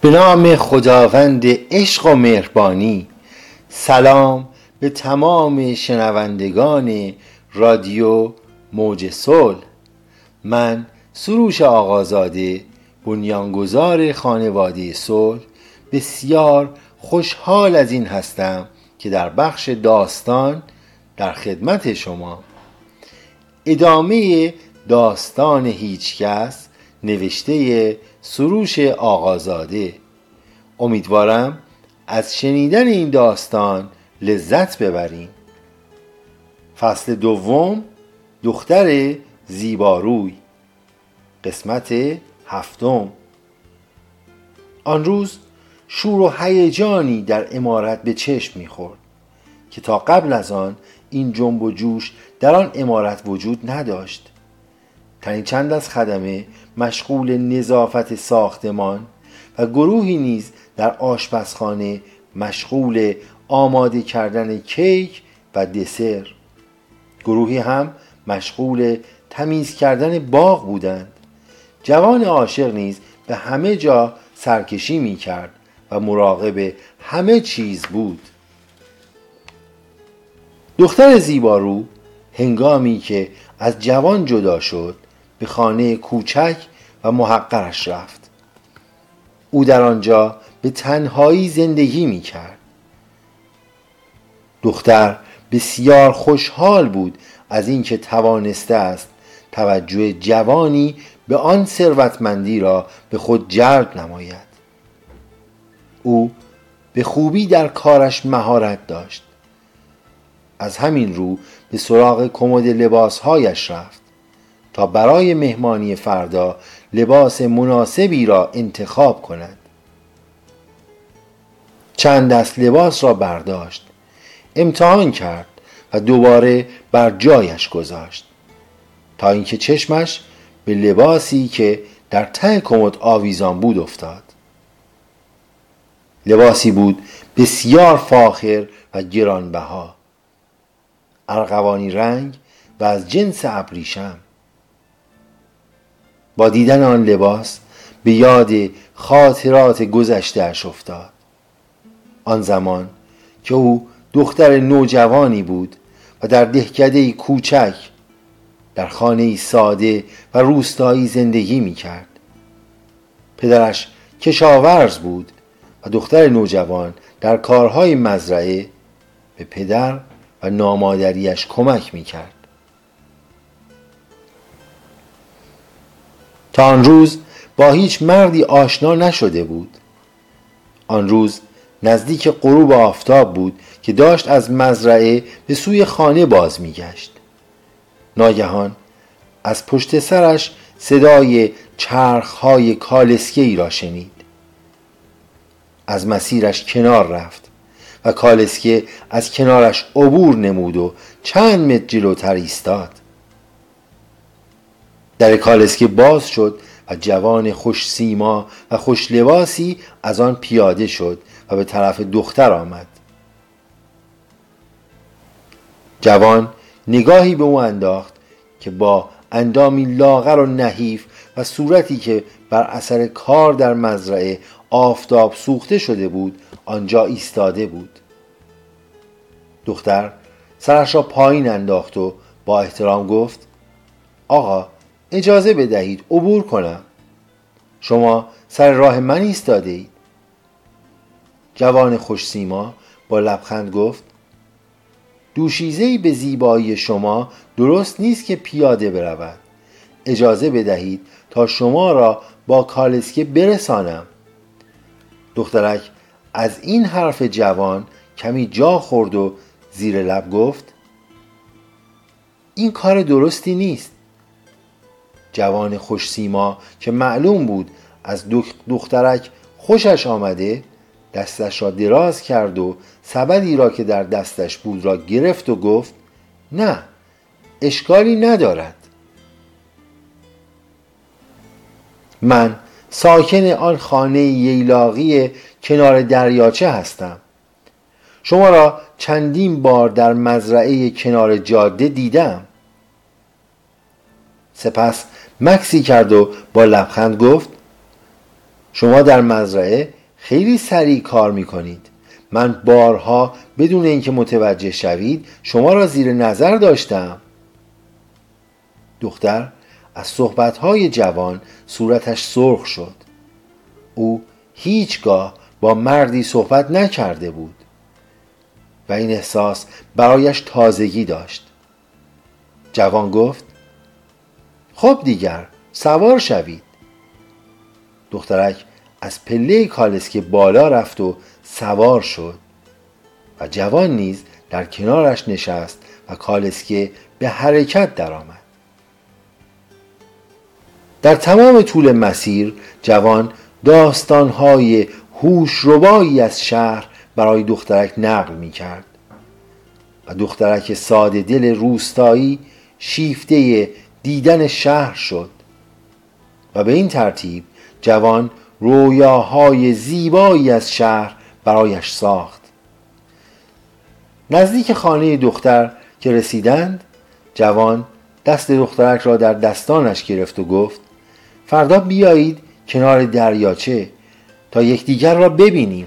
به نام خداوند عشق و مهربانی. سلام به تمام شنوندگان رادیو موج صلح. من سروش آقازاده بنیانگذار خانواده صلح. بسیار خوشحال از این هستم که در بخش داستان در خدمت شما. ادامه داستان هیچکس نوشته سروش آقازاده. امیدوارم از شنیدن این داستان لذت ببریم فصل دوم دختر زیباروی. قسمت هفتم. آن روز شور و هیجانی در امارت به چشم می‌خورد که تا قبل از آن این جنب و جوش در آن امارت وجود نداشت. تنین چند از خدمه مشغول نظافت ساختمان و گروهی نیز در آشپزخانه مشغول آماده کردن کیک و دسر. گروهی هم مشغول تمیز کردن باغ بودند. جوان عاشق نیز به همه جا سرکشی می کرد و مراقب همه چیز بود. دختر زیبارو هنگامی که از جوان جدا شد به خانه کوچک و محقرش رفت. او در آنجا به تنهایی زندگی می کرد دختر بسیار خوشحال بود از اینکه توانسته است توجه جوانی به آن ثروتمندی را به خود جلب نماید. او به خوبی در کارش مهارت داشت. از همین رو به سراغ کمد لباسهایش رفت. تا برای مهمانی فردا لباس مناسبی را انتخاب کند. چند دست لباس را برداشت امتحان کرد و دوباره بر جایش گذاشت تا اینکه چشمش به لباسی که در ته کمد آویزان بود افتاد. لباسی بود بسیار فاخر و گرانبها ارغوانی رنگ و از جنس ابریشم. با دیدن آن لباس به یاد خاطرات گذشتهاش افتاد. آن زمان که او دختر نوجوانی بود و در دهکده کوچک در خانه ساده و روستایی زندگی می کرد پدرش کشاورز بود و دختر نوجوان در کارهای مزرعه به پدر و نامادریش کمک می کرد آن روز با هیچ مردی آشنا نشده بود. آن روز نزدیک غروب آفتاب بود که داشت از مزرعه به سوی خانه باز میگشت. ناگهان از پشت سرش صدای چرخهای کالسکه ای را شنید. از مسیرش کنار رفت و کالسکه از کنارش عبور نمود و چند متر جلوتر ایستاد. در کالسکه باز شد و جوان خوش سیما و خوش لباسی از آن پیاده شد و به طرف دختر آمد. جوان نگاهی به او انداخت که با اندامی لاغر و نحیف و صورتی که بر اثر کار در مزرعه آفتاب سوخته شده بود آنجا ایستاده بود. دختر سرش را پایین انداخت و با احترام گفت آقا اجازه بدهید عبور کنم. شما سر راه من ایستاده اید جوان خوش سیما با لبخند گفت دوشیزه به زیبایی شما درست نیست که پیاده برود. اجازه بدهید تا شما را با کالسکه برسانم. دخترک از این حرف جوان کمی جا خورد و زیر لب گفت این کار درستی نیست. جوان خوش سیما که معلوم بود از دخترک خوشش آمده دستش را دراز کرد و سبدی را که در دستش بود را گرفت و گفت نه اشکالی ندارد. من ساکن آن خانه ییلاقی کنار دریاچه هستم. شما را چندین بار در مزرعه کنار جاده دیدم. سپس مکسی کرد و با لبخند گفت شما در مزرعه خیلی سریع کار می کنید من بارها بدون اینکه متوجه شوید شما را زیر نظر داشتم. دختر از صحبتهای جوان صورتش سرخ شد. او هیچگاه با مردی صحبت نکرده بود و این احساس برایش تازگی داشت. جوان گفت خب دیگر سوار شوید. دخترک از پله کالسکه بالا رفت و سوار شد. و جوان نیز در کنارش نشست و کالسکه به حرکت درآمد. در تمام طول مسیر جوان داستانهای هوشربایی از شهر برای دخترک نقل می کرد و دخترک ساده دل روستایی شیفته دیدن شهر شد. و به این ترتیب جوان رویاهای زیبایی از شهر برایش ساخت. نزدیک خانه دختر که رسیدند جوان دست دخترک را در دستانش گرفت و گفت فردا بیایید کنار دریاچه تا یکدیگر را ببینیم.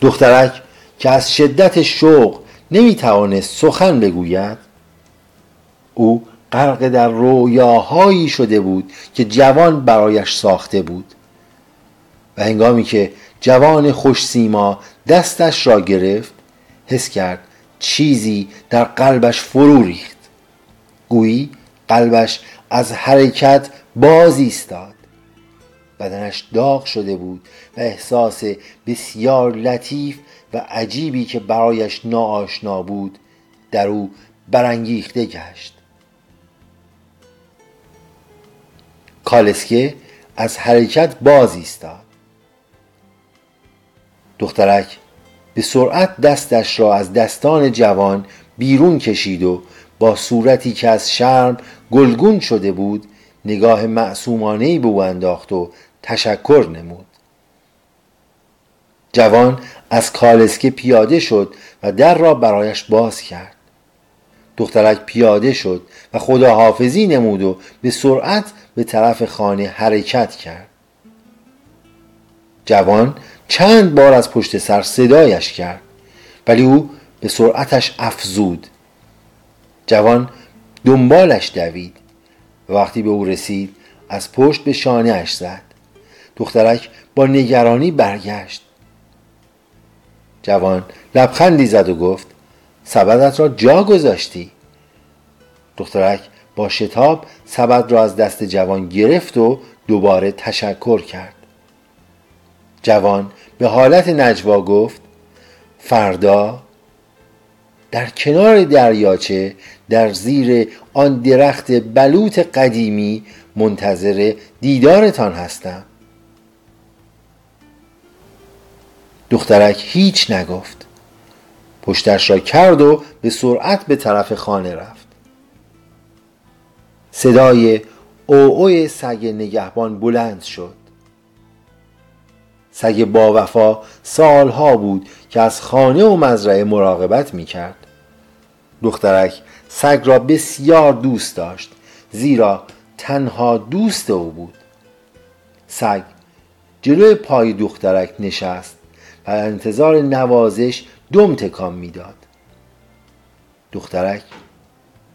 دخترک که از شدت شوق نمی توانست سخن بگوید او غرق در رویاهایی شده بود که جوان برایش ساخته بود. و هنگامی که جوان خوش سیما دستش را گرفت حس کرد چیزی در قلبش فرو ریخت. گویی قلبش از حرکت باز ایستاد. بدنش داغ شده بود و احساس بسیار لطیف و عجیبی که برایش ناآشنا بود در او برانگیخته گشت. کالسکه از حرکت باز ایستاد. دخترک به سرعت دستش را از دستان جوان بیرون کشید و با صورتی که از شرم گلگون شده بود نگاه معصومانه به او انداخت و تشکر نمود. جوان از کالسکه پیاده شد و در را برایش باز کرد. دخترک پیاده شد و خداحافظی نمود و به سرعت به طرف خانه حرکت کرد. جوان چند بار از پشت سر صدایش کرد ولی او به سرعتش افزود. جوان دنبالش دوید و وقتی به او رسید از پشت به شانه اش زد. دخترک با نگرانی برگشت. جوان لبخندی زد و گفت سبدت را جا گذاشتی. دخترک با شتاب سبد را از دست جوان گرفت و دوباره تشکر کرد. جوان به حالت نجوا گفت فردا در کنار دریاچه در زیر آن درخت بلوط قدیمی منتظر دیدارتان هستم. دخترک هیچ نگفت. پشتش را کرد و به سرعت به طرف خانه رفت. صدای اوی سگ نگهبان بلند شد. سگ با وفا سالها بود که از خانه و مزرعه مراقبت می کرد دخترک سگ را بسیار دوست داشت زیرا تنها دوست او بود. سگ جلوی پای دخترک نشست و انتظار نوازش دم تکان می‌داد. دخترک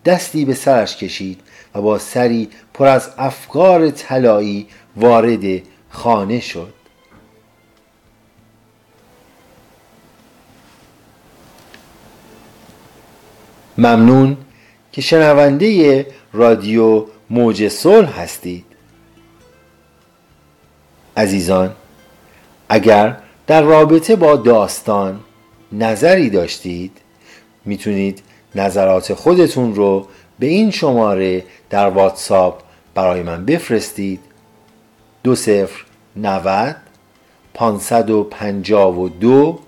دستی به سرش کشید و با سری پر از افکار طلایی وارد خانه شد. ممنون که شنونده رادیو موج صلح هستید. عزیزان اگر در رابطه با داستان نظری داشتید می‌تونید نظرات خودتون رو به این شماره در واتساپ برای من بفرستید. دو صفر نود پانصد و پنجاه و دو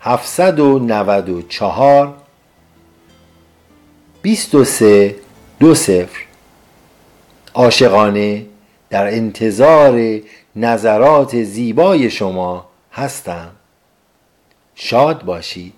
هفتصد و نود و چهار. بیست و سه دو صفر. عاشقانه در انتظار نظرات زیبای شما هستم. شاد باشید.